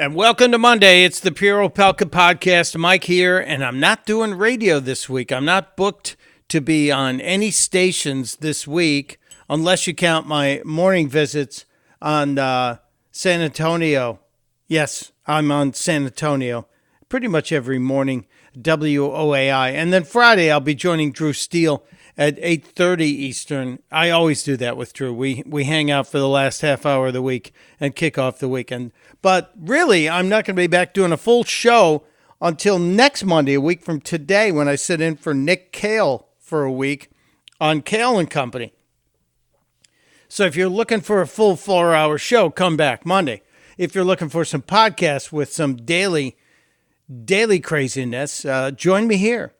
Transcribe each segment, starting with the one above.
And welcome to Monday. It's the Pure Opelka podcast. Mike here, and I'm not doing radio this week. I'm not booked to be on any stations this week, unless you count my morning visits on uh, San Antonio. Yes, I'm on San Antonio pretty much every morning, WOAI. And then Friday, I'll be joining Drew Steele at 8.30 Eastern. I always do that with Drew. We, we hang out for the last half hour of the week and kick off the weekend. But really, I'm not going to be back doing a full show until next Monday, a week from today, when I sit in for Nick Kale for a week on Kale and Company. So if you're looking for a full four hour show, come back Monday. If you're looking for some podcasts with some daily daily craziness, uh, join me here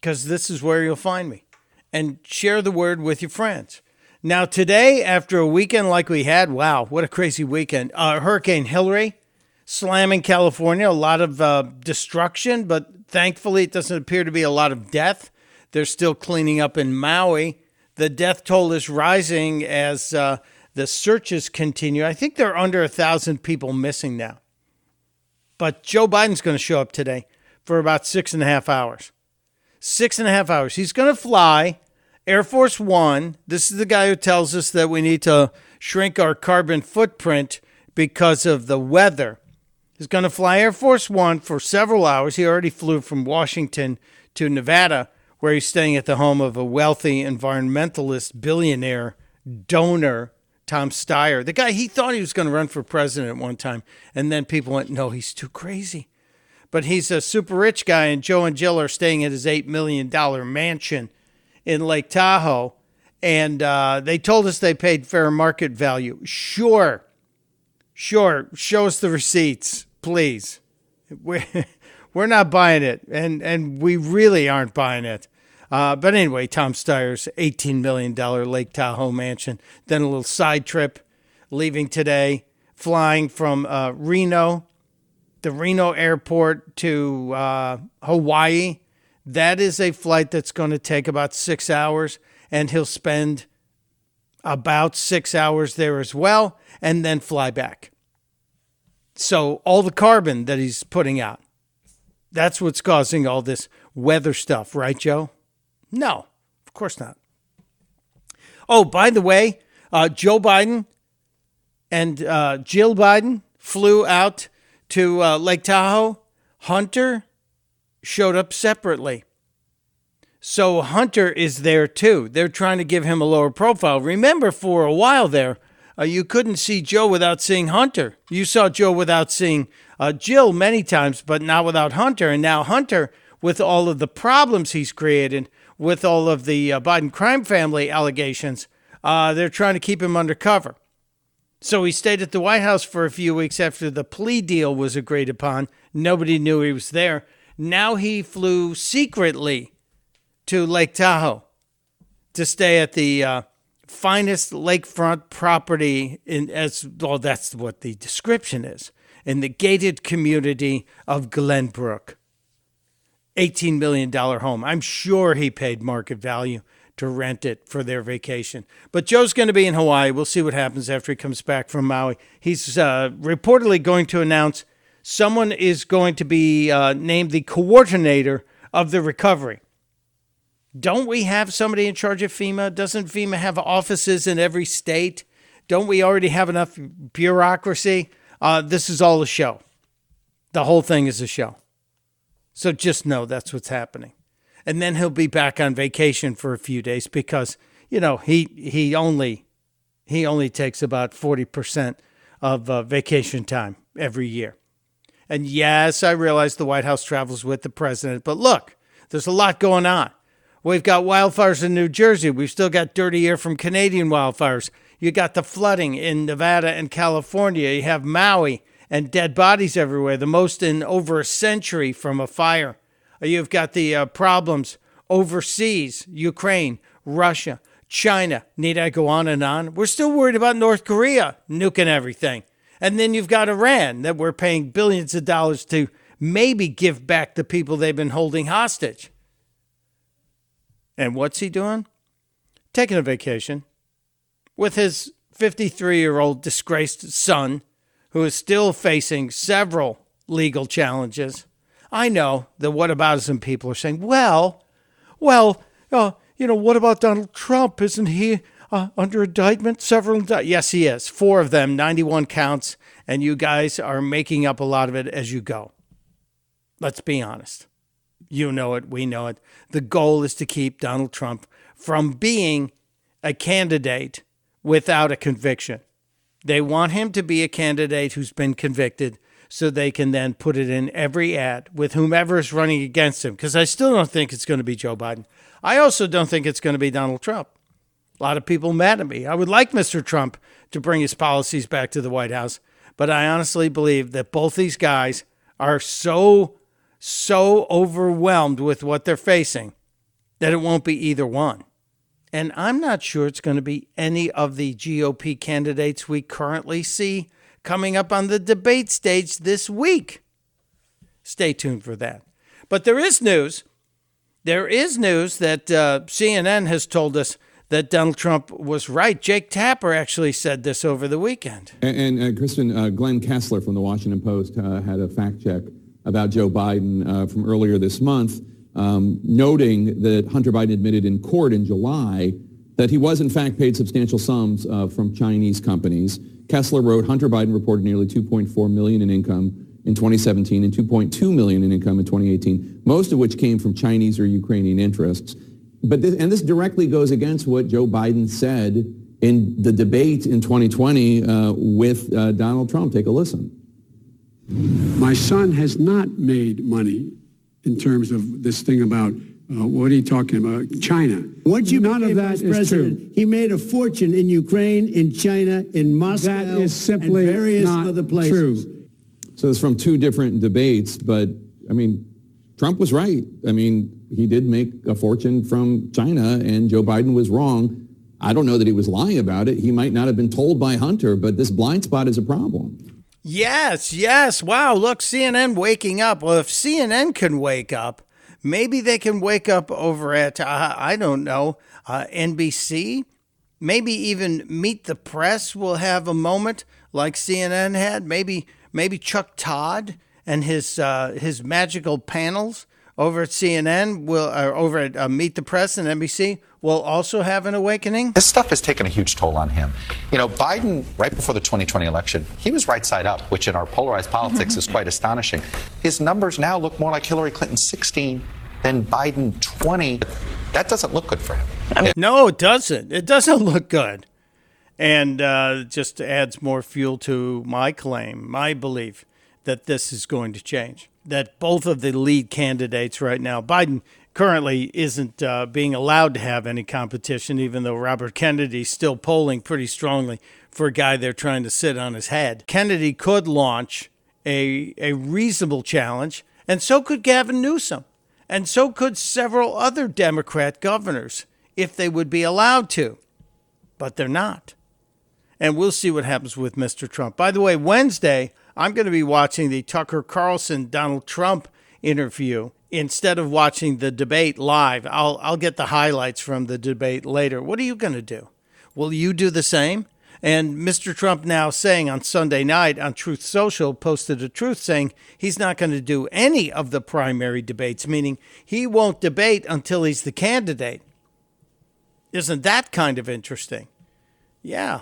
because this is where you'll find me and share the word with your friends. Now, today, after a weekend like we had, wow, what a crazy weekend. Uh, Hurricane Hillary slamming California, a lot of uh, destruction, but thankfully it doesn't appear to be a lot of death. They're still cleaning up in Maui. The death toll is rising as uh, the searches continue. I think there are under a thousand people missing now. But Joe Biden's going to show up today for about six and a half hours. Six and a half hours. He's going to fly Air Force One. This is the guy who tells us that we need to shrink our carbon footprint because of the weather. He's going to fly Air Force One for several hours. He already flew from Washington to Nevada, where he's staying at the home of a wealthy environmentalist billionaire donor, Tom Steyer. The guy, he thought he was going to run for president at one time. And then people went, no, he's too crazy but he's a super rich guy, and Joe and Jill are staying at his $8 million mansion in Lake Tahoe. And uh, they told us they paid fair market value. Sure. Sure. Show us the receipts, please. We're, we're not buying it, and, and we really aren't buying it. Uh, but anyway, Tom Steyer's $18 million Lake Tahoe mansion. Then a little side trip, leaving today, flying from uh, Reno the Reno airport to uh, Hawaii. That is a flight that's going to take about six hours, and he'll spend about six hours there as well, and then fly back. So, all the carbon that he's putting out, that's what's causing all this weather stuff, right, Joe? No, of course not. Oh, by the way, uh, Joe Biden and uh, Jill Biden flew out to uh, Lake Tahoe, Hunter showed up separately. So Hunter is there too. They're trying to give him a lower profile. Remember, for a while there, uh, you couldn't see Joe without seeing Hunter. You saw Joe without seeing uh, Jill many times, but not without Hunter. And now Hunter, with all of the problems he's created, with all of the uh, Biden crime family allegations, uh, they're trying to keep him undercover. So he stayed at the White House for a few weeks after the plea deal was agreed upon. Nobody knew he was there. Now he flew secretly to Lake Tahoe to stay at the uh, finest lakefront property in as well that's what the description is in the gated community of Glenbrook. $18 million home. I'm sure he paid market value to rent it for their vacation. But Joe's going to be in Hawaii. We'll see what happens after he comes back from Maui. He's uh, reportedly going to announce someone is going to be uh, named the coordinator of the recovery. Don't we have somebody in charge of FEMA? Doesn't FEMA have offices in every state? Don't we already have enough bureaucracy? Uh, this is all a show. The whole thing is a show. So just know that's what's happening and then he'll be back on vacation for a few days because you know he he only he only takes about 40% of uh, vacation time every year. And yes, I realize the White House travels with the president, but look, there's a lot going on. We've got wildfires in New Jersey. We've still got dirty air from Canadian wildfires. You got the flooding in Nevada and California. You have Maui and dead bodies everywhere, the most in over a century from a fire. You've got the uh, problems overseas, Ukraine, Russia, China. Need I go on and on? We're still worried about North Korea nuking everything. And then you've got Iran that we're paying billions of dollars to maybe give back the people they've been holding hostage. And what's he doing? Taking a vacation with his 53 year old disgraced son, who is still facing several legal challenges. I know the whataboutism people are saying, well, well, uh, you know, what about Donald Trump? Isn't he uh, under indictment? Several indictments. Yes, he is. Four of them, 91 counts, and you guys are making up a lot of it as you go. Let's be honest. You know it. We know it. The goal is to keep Donald Trump from being a candidate without a conviction. They want him to be a candidate who's been convicted so they can then put it in every ad with whomever is running against him. Because I still don't think it's going to be Joe Biden. I also don't think it's going to be Donald Trump. A lot of people mad at me. I would like Mr. Trump to bring his policies back to the White House, but I honestly believe that both these guys are so, so overwhelmed with what they're facing that it won't be either one. And I'm not sure it's going to be any of the GOP candidates we currently see coming up on the debate stage this week. Stay tuned for that. But there is news. There is news that uh, CNN has told us that Donald Trump was right. Jake Tapper actually said this over the weekend. And, and uh, Kristen, uh, Glenn Kessler from the Washington Post uh, had a fact check about Joe Biden uh, from earlier this month, um, noting that Hunter Biden admitted in court in July that he was in fact paid substantial sums uh, from Chinese companies. Kessler wrote, Hunter Biden reported nearly 2.4 million in income in 2017 and 2.2 million in income in 2018, most of which came from Chinese or Ukrainian interests. But this, and this directly goes against what Joe Biden said in the debate in 2020 uh, with uh, Donald Trump. Take a listen. My son has not made money in terms of this thing about uh, what are you talking about? China. Once you None of that vice is president, true. he made a fortune in Ukraine, in China, in Moscow, That is simply and various not other places. true. So it's from two different debates, but I mean, Trump was right. I mean, he did make a fortune from China, and Joe Biden was wrong. I don't know that he was lying about it. He might not have been told by Hunter, but this blind spot is a problem. Yes, yes. Wow, look, CNN waking up. Well, if CNN can wake up, maybe they can wake up over at, uh, I don't know, uh, NBC. Maybe even Meet the Press will have a moment like CNN had. Maybe maybe Chuck Todd and his uh, his magical panels over at CNN will, or over at uh, Meet the Press and NBC will also have an awakening. This stuff has taken a huge toll on him. You know, Biden, right before the 2020 election, he was right side up, which in our polarized politics is quite astonishing. His numbers now look more like Hillary Clinton 16 than Biden 20. That doesn't look good for him. No, it doesn't. It doesn't look good. And uh, just adds more fuel to my claim, my belief that this is going to change. That both of the lead candidates right now, Biden currently isn't uh, being allowed to have any competition, even though Robert Kennedy's still polling pretty strongly for a guy they're trying to sit on his head. Kennedy could launch a, a reasonable challenge, and so could Gavin Newsom, and so could several other Democrat governors if they would be allowed to. But they're not. And we'll see what happens with Mr. Trump. By the way, Wednesday, I'm going to be watching the Tucker Carlson Donald Trump interview instead of watching the debate live. I'll, I'll get the highlights from the debate later. What are you going to do? Will you do the same? And Mr. Trump now saying on Sunday night on Truth Social posted a truth saying he's not going to do any of the primary debates, meaning he won't debate until he's the candidate. Isn't that kind of interesting? Yeah,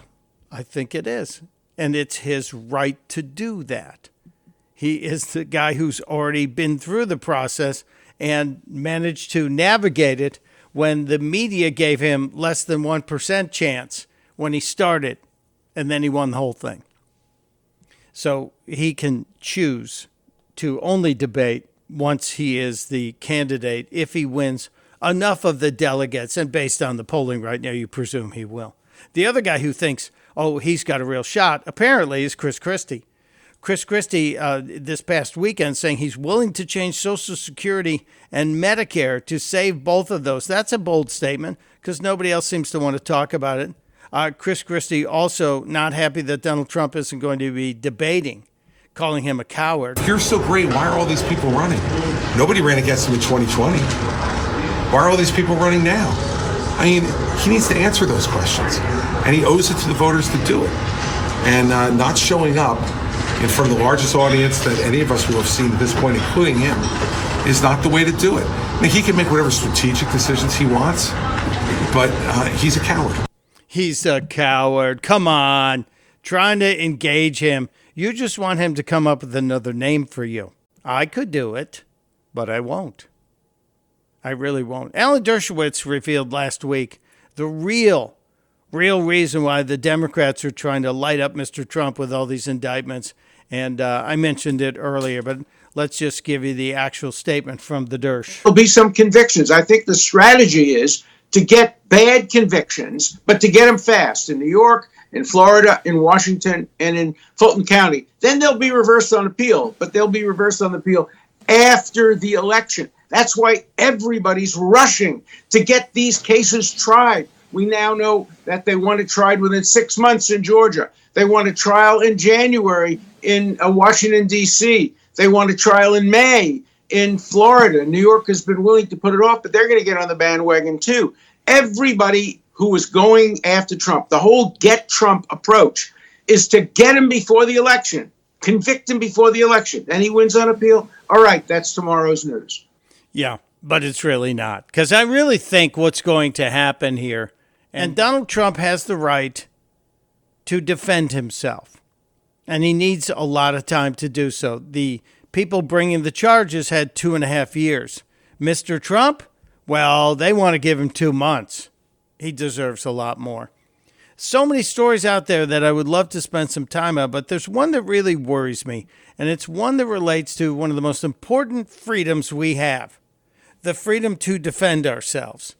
I think it is. And it's his right to do that. He is the guy who's already been through the process and managed to navigate it when the media gave him less than 1% chance when he started, and then he won the whole thing. So he can choose to only debate once he is the candidate if he wins enough of the delegates. And based on the polling right now, you presume he will. The other guy who thinks, oh, he's got a real shot, apparently, is Chris Christie. Chris Christie uh, this past weekend saying he's willing to change Social Security and Medicare to save both of those. That's a bold statement because nobody else seems to want to talk about it. Uh, Chris Christie also not happy that Donald Trump isn't going to be debating, calling him a coward. If you're so great, why are all these people running? Nobody ran against him in 2020. Why are all these people running now? I mean, he needs to answer those questions, and he owes it to the voters to do it. And uh, not showing up in front of the largest audience that any of us will have seen at this point, including him, is not the way to do it. I mean, he can make whatever strategic decisions he wants, but uh, he's a coward. He's a coward. Come on. Trying to engage him. You just want him to come up with another name for you. I could do it, but I won't. I really won't. Alan Dershowitz revealed last week the real, real reason why the Democrats are trying to light up Mr. Trump with all these indictments. And uh, I mentioned it earlier, but let's just give you the actual statement from the Dersh. There'll be some convictions. I think the strategy is to get bad convictions, but to get them fast in New York, in Florida, in Washington, and in Fulton County. Then they'll be reversed on appeal, but they'll be reversed on appeal after the election. That's why everybody's rushing to get these cases tried. We now know that they want it tried within six months in Georgia. They want a trial in January in uh, Washington, D.C. They want a trial in May in Florida. New York has been willing to put it off, but they're going to get on the bandwagon too. Everybody who is going after Trump, the whole get Trump approach is to get him before the election, convict him before the election, and he wins on appeal. All right, that's tomorrow's news. Yeah, but it's really not. Because I really think what's going to happen here, and Donald Trump has the right to defend himself, and he needs a lot of time to do so. The people bringing the charges had two and a half years. Mr. Trump, well, they want to give him two months. He deserves a lot more. So many stories out there that I would love to spend some time on, but there's one that really worries me, and it's one that relates to one of the most important freedoms we have the freedom to defend ourselves.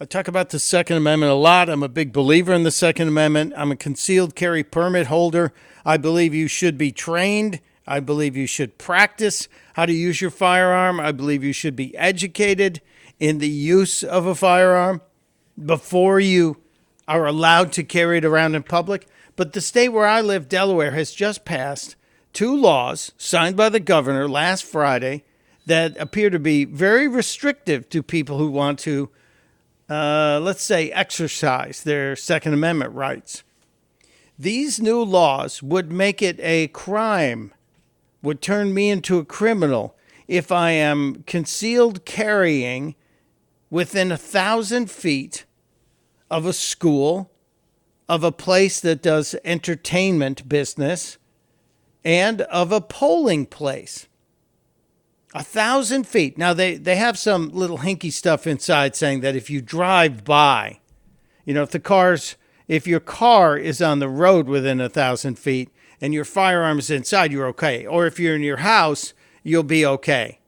I talk about the Second Amendment a lot. I'm a big believer in the Second Amendment. I'm a concealed carry permit holder. I believe you should be trained. I believe you should practice how to use your firearm. I believe you should be educated in the use of a firearm before you are allowed to carry it around in public. But the state where I live, Delaware, has just passed two laws signed by the governor last Friday that appear to be very restrictive to people who want to, uh, let's say, exercise their Second Amendment rights. These new laws would make it a crime, would turn me into a criminal if I am concealed carrying within a thousand feet of a school, of a place that does entertainment business, and of a polling place. A thousand feet. Now, they, they have some little hinky stuff inside saying that if you drive by, you know, if the car's, if your car is on the road within a thousand feet and your firearm is inside, you're okay. Or if you're in your house, you'll be okay.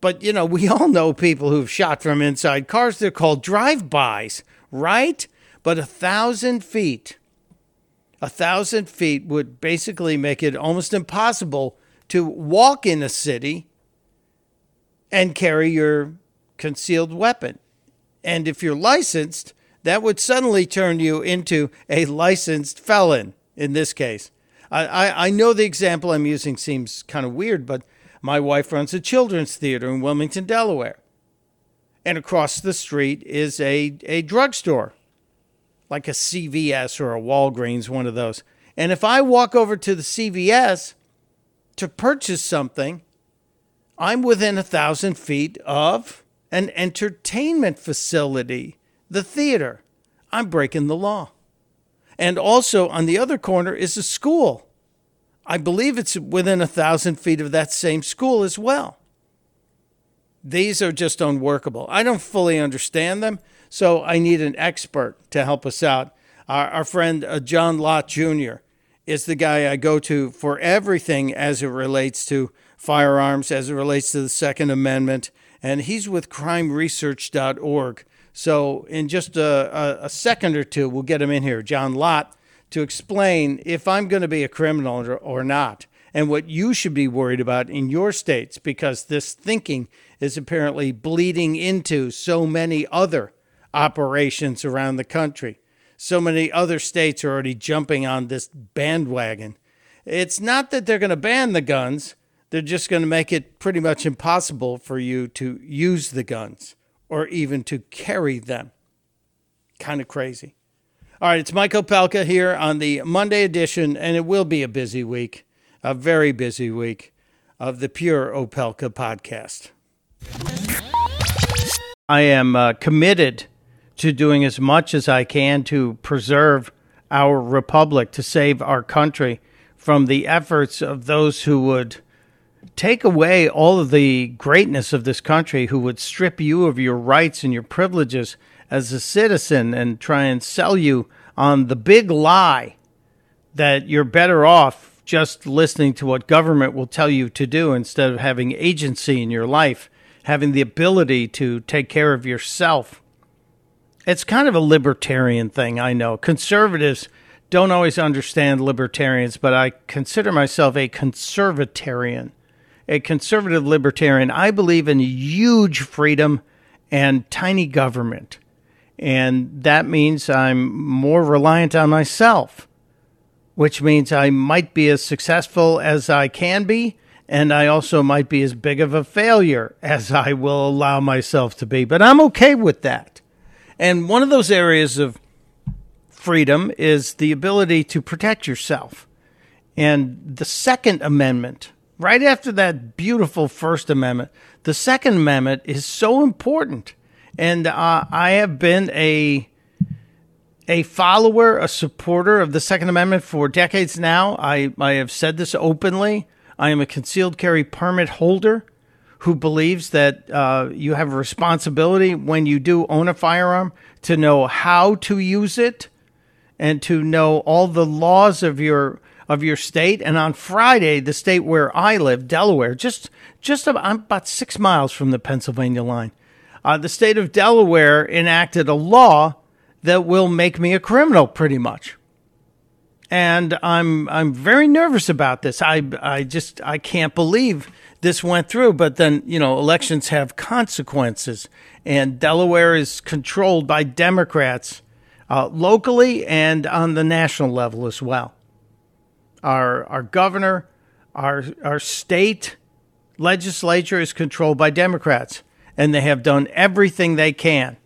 But, you know, we all know people who've shot from inside cars. They're called drive-bys, right? But a thousand feet, a thousand feet would basically make it almost impossible to walk in a city and carry your concealed weapon. And if you're licensed, that would suddenly turn you into a licensed felon in this case. I, I, I know the example I'm using seems kind of weird, but my wife runs a children's theater in Wilmington, Delaware. And across the street is a, a drugstore, like a CVS or a Walgreens, one of those. And if I walk over to the CVS to purchase something, I'm within a thousand feet of an entertainment facility, the theater. I'm breaking the law. And also on the other corner is a school. I believe it's within a thousand feet of that same school as well. These are just unworkable. I don't fully understand them, so I need an expert to help us out. Our, our friend uh, John Lott Jr. is the guy I go to for everything as it relates to firearms, as it relates to the Second Amendment, and he's with crimeresearch.org. So, in just a, a, a second or two, we'll get him in here. John Lott to explain if I'm going to be a criminal or, or not and what you should be worried about in your states because this thinking is apparently bleeding into so many other operations around the country. So many other states are already jumping on this bandwagon. It's not that they're going to ban the guns, they're just going to make it pretty much impossible for you to use the guns or even to carry them. Kind of crazy. All right, it's Mike Opelka here on the Monday edition, and it will be a busy week. a very busy week of the Pure Opelka podcast. I am uh, committed to doing as much as I can to preserve our republic, to save our country from the efforts of those who would take away all of the greatness of this country, who would strip you of your rights and your privileges as a citizen and try and sell you on the big lie that you're better off just listening to what government will tell you to do instead of having agency in your life, having the ability to take care of yourself. It's kind of a libertarian thing, I know. Conservatives don't always understand libertarians, but I consider myself a conservatarian, a conservative libertarian. I believe in huge freedom and tiny government. And that means I'm more reliant on myself, which means I might be as successful as I can be. And I also might be as big of a failure as I will allow myself to be. But I'm okay with that. And one of those areas of freedom is the ability to protect yourself. And the Second Amendment, right after that beautiful First Amendment, the Second Amendment is so important. And uh, I have been a a follower, a supporter of the Second Amendment for decades now. I, I have said this openly. I am a concealed carry permit holder who believes that uh, you have a responsibility when you do own a firearm to know how to use it and to know all the laws of your of your state. And on Friday, the state where I live, Delaware, just just about, I'm about six miles from the Pennsylvania line, uh, the state of Delaware enacted a law that will make me a criminal, pretty much. And I'm I'm very nervous about this. I I just I can't believe this went through. But then, you know, elections have consequences, and Delaware is controlled by Democrats uh, locally and on the national level as well. Our our governor, our our state legislature is controlled by Democrats, and they have done everything they can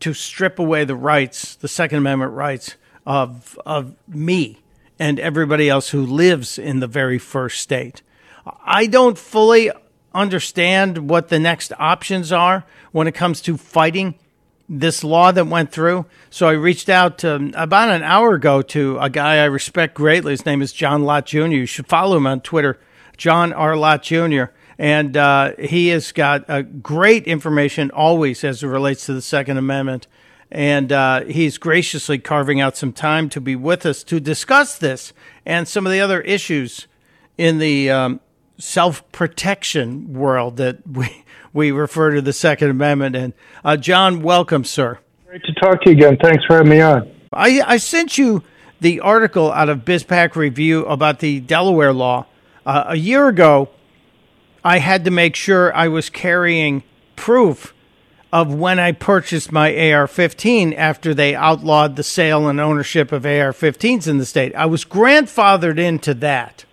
to strip away the rights, the Second Amendment rights of of me and everybody else who lives in the very first state. I don't fully understand what the next options are when it comes to fighting this law that went through. So I reached out to, about an hour ago to a guy I respect greatly. His name is John Lott Jr. You should follow him on Twitter, John R. Lott Jr. And uh, he has got uh, great information always as it relates to the Second Amendment. And uh, he's graciously carving out some time to be with us to discuss this and some of the other issues in the um, self protection world that we, we refer to the Second Amendment. And uh, John, welcome, sir. Great to talk to you again. Thanks for having me on. I, I sent you the article out of BizPac Review about the Delaware law. Uh, a year ago, I had to make sure I was carrying proof of when I purchased my AR 15 after they outlawed the sale and ownership of AR 15s in the state. I was grandfathered into that.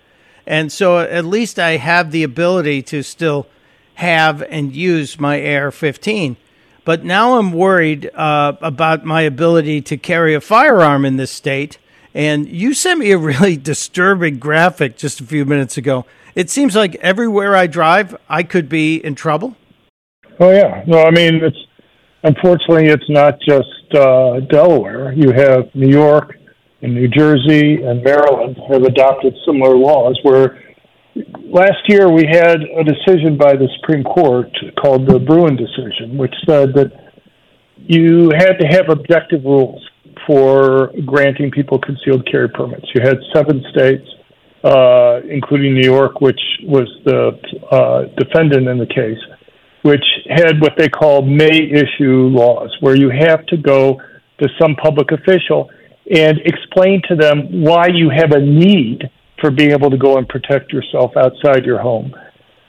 And so at least I have the ability to still have and use my AR 15. But now I'm worried uh, about my ability to carry a firearm in this state. And you sent me a really disturbing graphic just a few minutes ago. It seems like everywhere I drive, I could be in trouble. Oh yeah, no, I mean it's unfortunately it's not just uh, Delaware. You have New York, and New Jersey and Maryland have adopted similar laws where last year we had a decision by the Supreme Court called the Bruen decision, which said that you had to have objective rules for granting people concealed carry permits. You had seven states, uh, including New York, which was the uh, defendant in the case, which had what they call may issue laws, where you have to go to some public official and explain to them why you have a need for being able to go and protect yourself outside your home.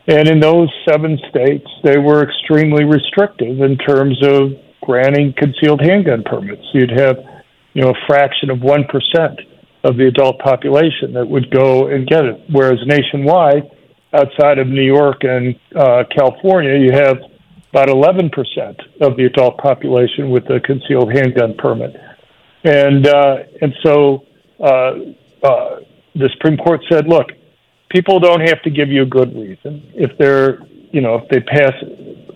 And in those seven states, they were extremely restrictive in terms of granting concealed handgun permits. You'd have, you know, a fraction of 1% of the adult population that would go and get it. Whereas nationwide, outside of New York and uh, California, you have about 11% of the adult population with a concealed handgun permit. And uh, and so uh, uh, the Supreme Court said, look, people don't have to give you a good reason. If they're, you know, if they pass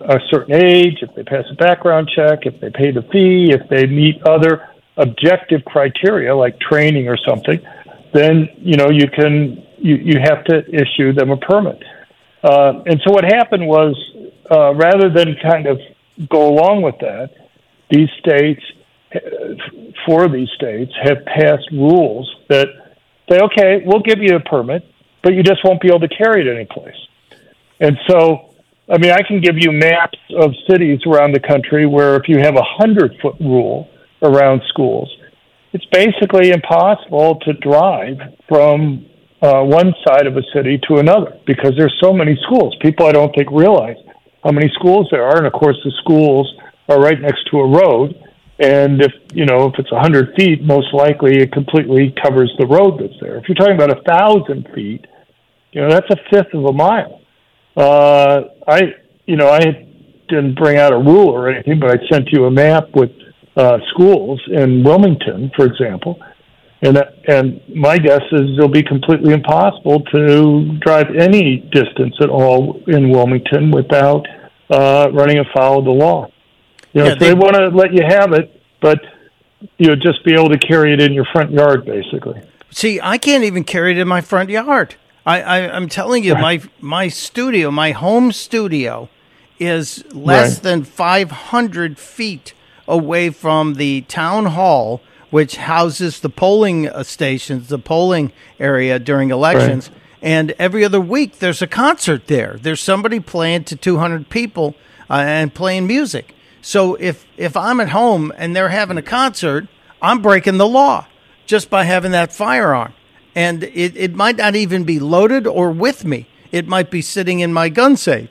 a certain age, if they pass a background check, if they pay the fee, if they meet other objective criteria like training or something, then you know you can you, you have to issue them a permit. Uh, and so what happened was, uh, rather than kind of go along with that, these states, four of these states, have passed rules that say, okay, we'll give you a permit, but you just won't be able to carry it anyplace. And so, I mean, I can give you maps of cities around the country where if you have a hundred foot rule around schools, it's basically impossible to drive from uh, one side of a city to another because there's so many schools. People I don't think realize how many schools there are, and of course the schools are right next to a road. And if you know if it's a hundred feet, most likely it completely covers the road that's there. If you're talking about a thousand feet, you know that's a fifth of a mile. Uh, I you know I didn't bring out a rule or anything, but I sent you a map with uh, schools in Wilmington, for example, and and my guess is it'll be completely impossible to drive any distance at all in Wilmington without uh, running afoul of the law. You know, Yeah, if they, they- want to let you have it, but you know, just be able to carry it in your front yard, basically. See, I can't even carry it in my front yard. I, I I'm telling you, my my studio, my home studio, is less Right. than 500 feet away from the town hall, which houses the polling uh, stations, the polling area during elections. And every other week, there's a concert there. There's somebody playing to 200 people uh, and playing music. So if if I'm at home and they're having a concert, I'm breaking the law just by having that firearm. And it, it might not even be loaded or with me. It might be sitting in my gun safe.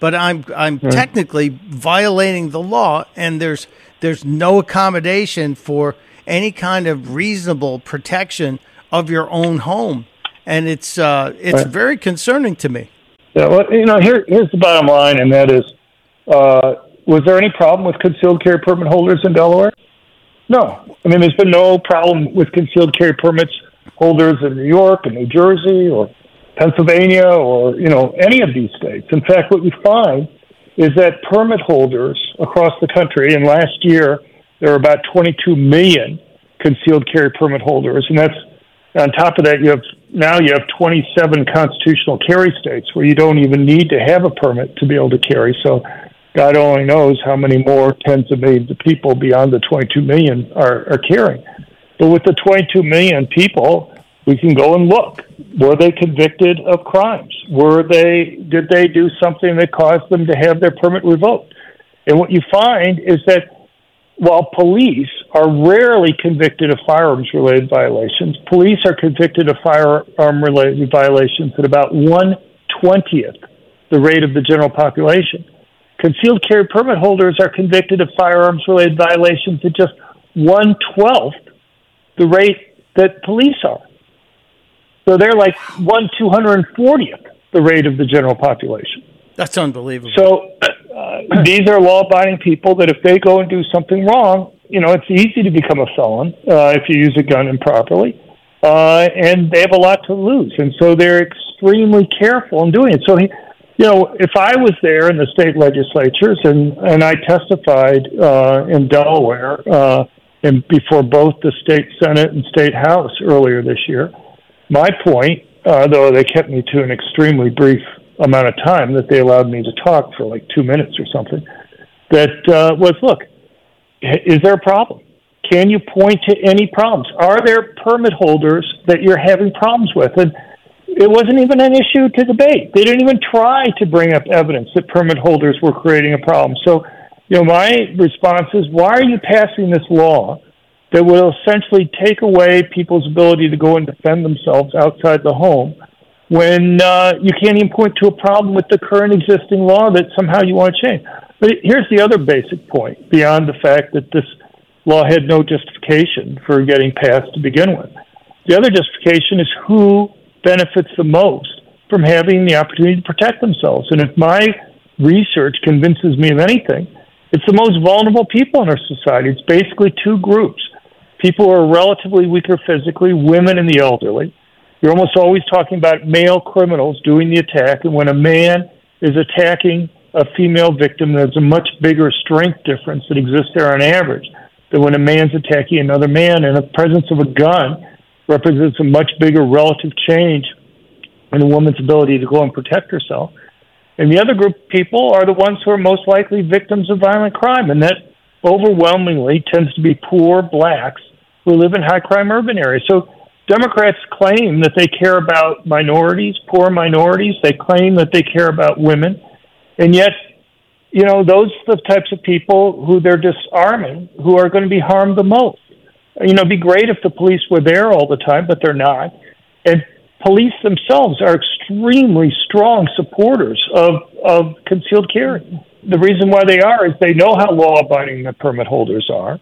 But I'm I'm technically violating the law and there's there's no accommodation for any kind of reasonable protection of your own home. And it's uh, it's Right. very concerning to me. Yeah, well, you know, here, here's the bottom line, and that is, uh, was there any problem with concealed carry permit holders in Delaware? No. I mean, there's been no problem with concealed carry permits holders in New York and New Jersey or Pennsylvania or, you know, any of these states. In fact, what we find is that permit holders across the country, and last year there were about 22 million concealed carry permit holders, and that's on top of that, you have now you have 27 constitutional carry states where you don't even need to have a permit to be able to carry. So, God only knows how many more tens of millions of people beyond the 22 million are, are carrying. But with the 22 million people, we can go and look. Were they convicted of crimes? Were they did they do something that caused them to have their permit revoked? And what you find is that while police are rarely convicted of firearms related violations, police are convicted of firearm related violations at about one twentieth the rate of the general population. Concealed carry permit holders are convicted of firearms related violations at just one twelfth the rate that police are. So they're like one two hundred and fortieth the rate of the general population. That's unbelievable. So uh, these are law-abiding people that if they go and do something wrong, you know, it's easy to become a felon uh, if you use a gun improperly, uh, and they have a lot to lose, and so they're extremely careful in doing it. So, he, you know, if I was there in the state legislatures and and I testified uh, in Delaware uh, and before both the state senate and state house earlier this year, my point, uh, though they kept me to an extremely brief amount of time that they allowed me to talk for like two minutes or something, that uh, was look, is there a problem? Can you point to any problems? Are there permit holders that you're having problems with? And it wasn't even an issue to debate. They didn't even try to bring up evidence that permit holders were creating a problem. So, you know, my response is why are you passing this law that will essentially take away people's ability to go and defend themselves outside the home when uh, you can't even point to a problem with the current existing law that somehow you want to change. But here's the other basic point beyond the fact that this law had no justification for getting passed to begin with. The other justification is who benefits the most from having the opportunity to protect themselves. And if my research convinces me of anything, it's the most vulnerable people in our society. It's basically two groups people who are relatively weaker physically, women and the elderly. You're almost always talking about male criminals doing the attack, and when a man is attacking a female victim, there's a much bigger strength difference that exists there on average than when a man's attacking another man, and the presence of a gun represents a much bigger relative change in a woman's ability to go and protect herself. And the other group of people are the ones who are most likely victims of violent crime, and that overwhelmingly tends to be poor blacks who live in high crime urban areas. So Democrats claim that they care about minorities, poor minorities. They claim that they care about women. And yet, you know, those are the types of people who they're disarming who are going to be harmed the most. You know, it'd be great if the police were there all the time, but they're not. And police themselves are extremely strong supporters of, of concealed carry. The reason why they are is they know how law abiding the permit holders are,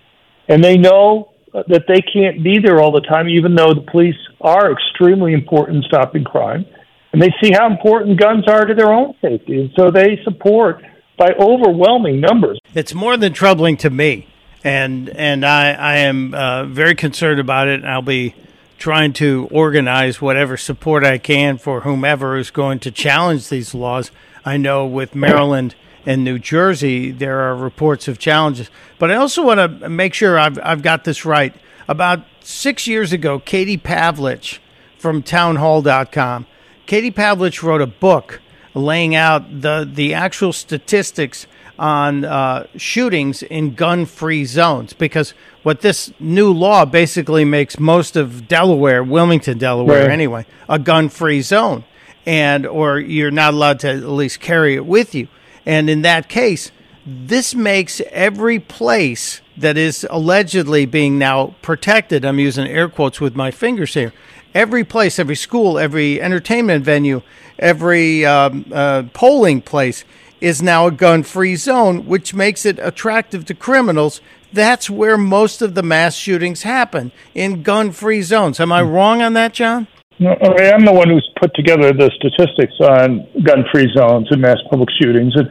and they know that they can't be there all the time, even though the police are extremely important in stopping crime. And they see how important guns are to their own safety. And so they support by overwhelming numbers. It's more than troubling to me. And, and I, I am uh, very concerned about it. And I'll be trying to organize whatever support I can for whomever is going to challenge these laws. I know with Maryland and New Jersey, there are reports of challenges. But I also want to make sure I've, I've got this right. About six years ago, Katie Pavlich from townhall.com, Katie Pavlich wrote a book laying out the, the actual statistics on uh, shootings in gun free zones because what this new law basically makes most of Delaware, Wilmington, Delaware right. anyway, a gun free zone. And, or you're not allowed to at least carry it with you. And in that case, this makes every place that is allegedly being now protected, I'm using air quotes with my fingers here, every place, every school, every entertainment venue, every um, uh, polling place is now a gun free zone, which makes it attractive to criminals. That's where most of the mass shootings happen in gun free zones. Am I hmm. wrong on that, John? No, I'm the one who's put together the statistics on gun-free zones and mass public shootings, and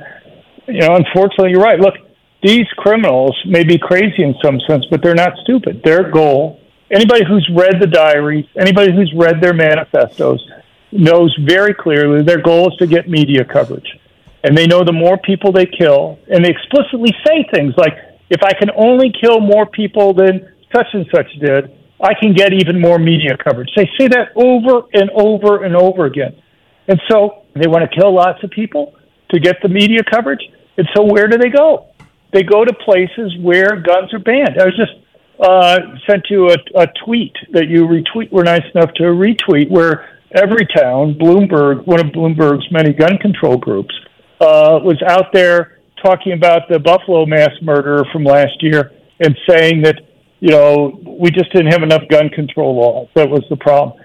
you know, unfortunately, you're right. Look, these criminals may be crazy in some sense, but they're not stupid. Their goal, anybody who's read the diaries, anybody who's read their manifestos, knows very clearly their goal is to get media coverage, and they know the more people they kill, and they explicitly say things like, "If I can only kill more people than such and such did." I can get even more media coverage. They say that over and over and over again. And so they want to kill lots of people to get the media coverage. And so where do they go? They go to places where guns are banned. I was just uh, sent you a, a tweet that you retweet were nice enough to retweet where Everytown, Bloomberg, one of Bloomberg's many gun control groups, uh, was out there talking about the Buffalo mass murder from last year and saying that you know, we just didn't have enough gun control laws. That was the problem.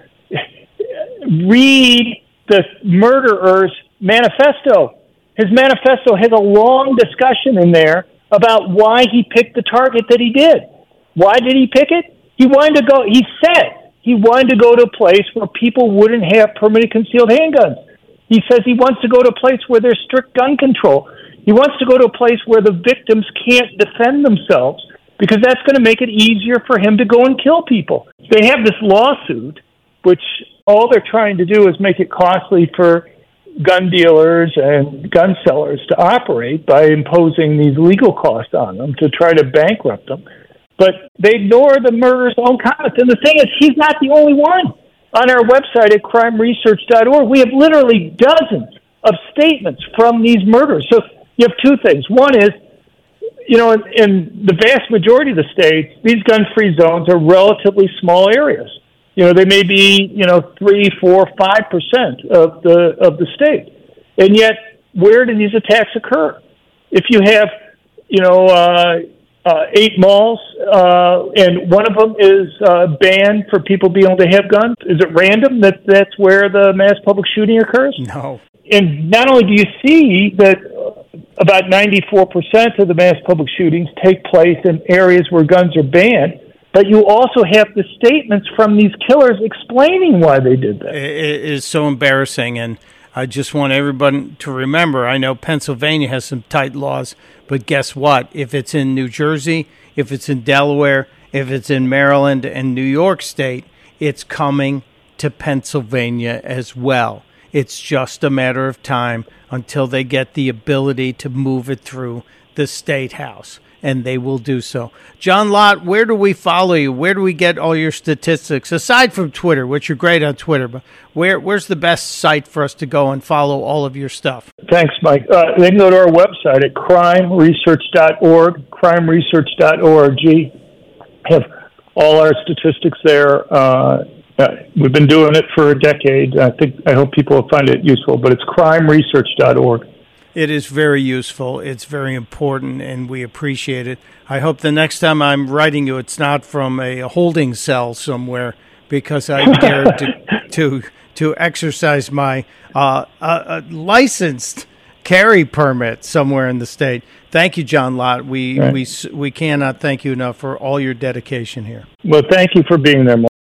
Read the murderer's manifesto. His manifesto has a long discussion in there about why he picked the target that he did. Why did he pick it? He wanted to go, he said he wanted to go to a place where people wouldn't have permanent concealed handguns. He says he wants to go to a place where there's strict gun control. He wants to go to a place where the victims can't defend themselves because that's going to make it easier for him to go and kill people. They have this lawsuit, which all they're trying to do is make it costly for gun dealers and gun sellers to operate by imposing these legal costs on them to try to bankrupt them. But they ignore the murderer's own comments. And the thing is, he's not the only one. On our website at crimeresearch.org, we have literally dozens of statements from these murders. So you have two things. One is you know, in, in the vast majority of the states, these gun-free zones are relatively small areas. You know, they may be, you know, three, four, five percent of the of the state, and yet, where do these attacks occur? If you have, you know, uh, uh, eight malls, uh, and one of them is uh, banned for people being able to have guns, is it random that that's where the mass public shooting occurs? No. And not only do you see that about 94% of the mass public shootings take place in areas where guns are banned. But you also have the statements from these killers explaining why they did that. It is so embarrassing. And I just want everyone to remember I know Pennsylvania has some tight laws, but guess what? If it's in New Jersey, if it's in Delaware, if it's in Maryland and New York State, it's coming to Pennsylvania as well. It's just a matter of time until they get the ability to move it through the state house, and they will do so. John Lott, where do we follow you? Where do we get all your statistics aside from Twitter, which you're great on Twitter? But where where's the best site for us to go and follow all of your stuff? Thanks, Mike. Uh, they can go to our website at crimeresearch.org, crimeresearch.org. Have all our statistics there. Uh, uh, we've been doing it for a decade. I think I hope people will find it useful. But it's crimeresearch.org. It is very useful. It's very important, and we appreciate it. I hope the next time I'm writing you, it's not from a holding cell somewhere because I dared to to to exercise my uh, uh, uh, licensed carry permit somewhere in the state. Thank you, John Lott. We Right. we we cannot thank you enough for all your dedication here. Well, thank you for being there, Mark.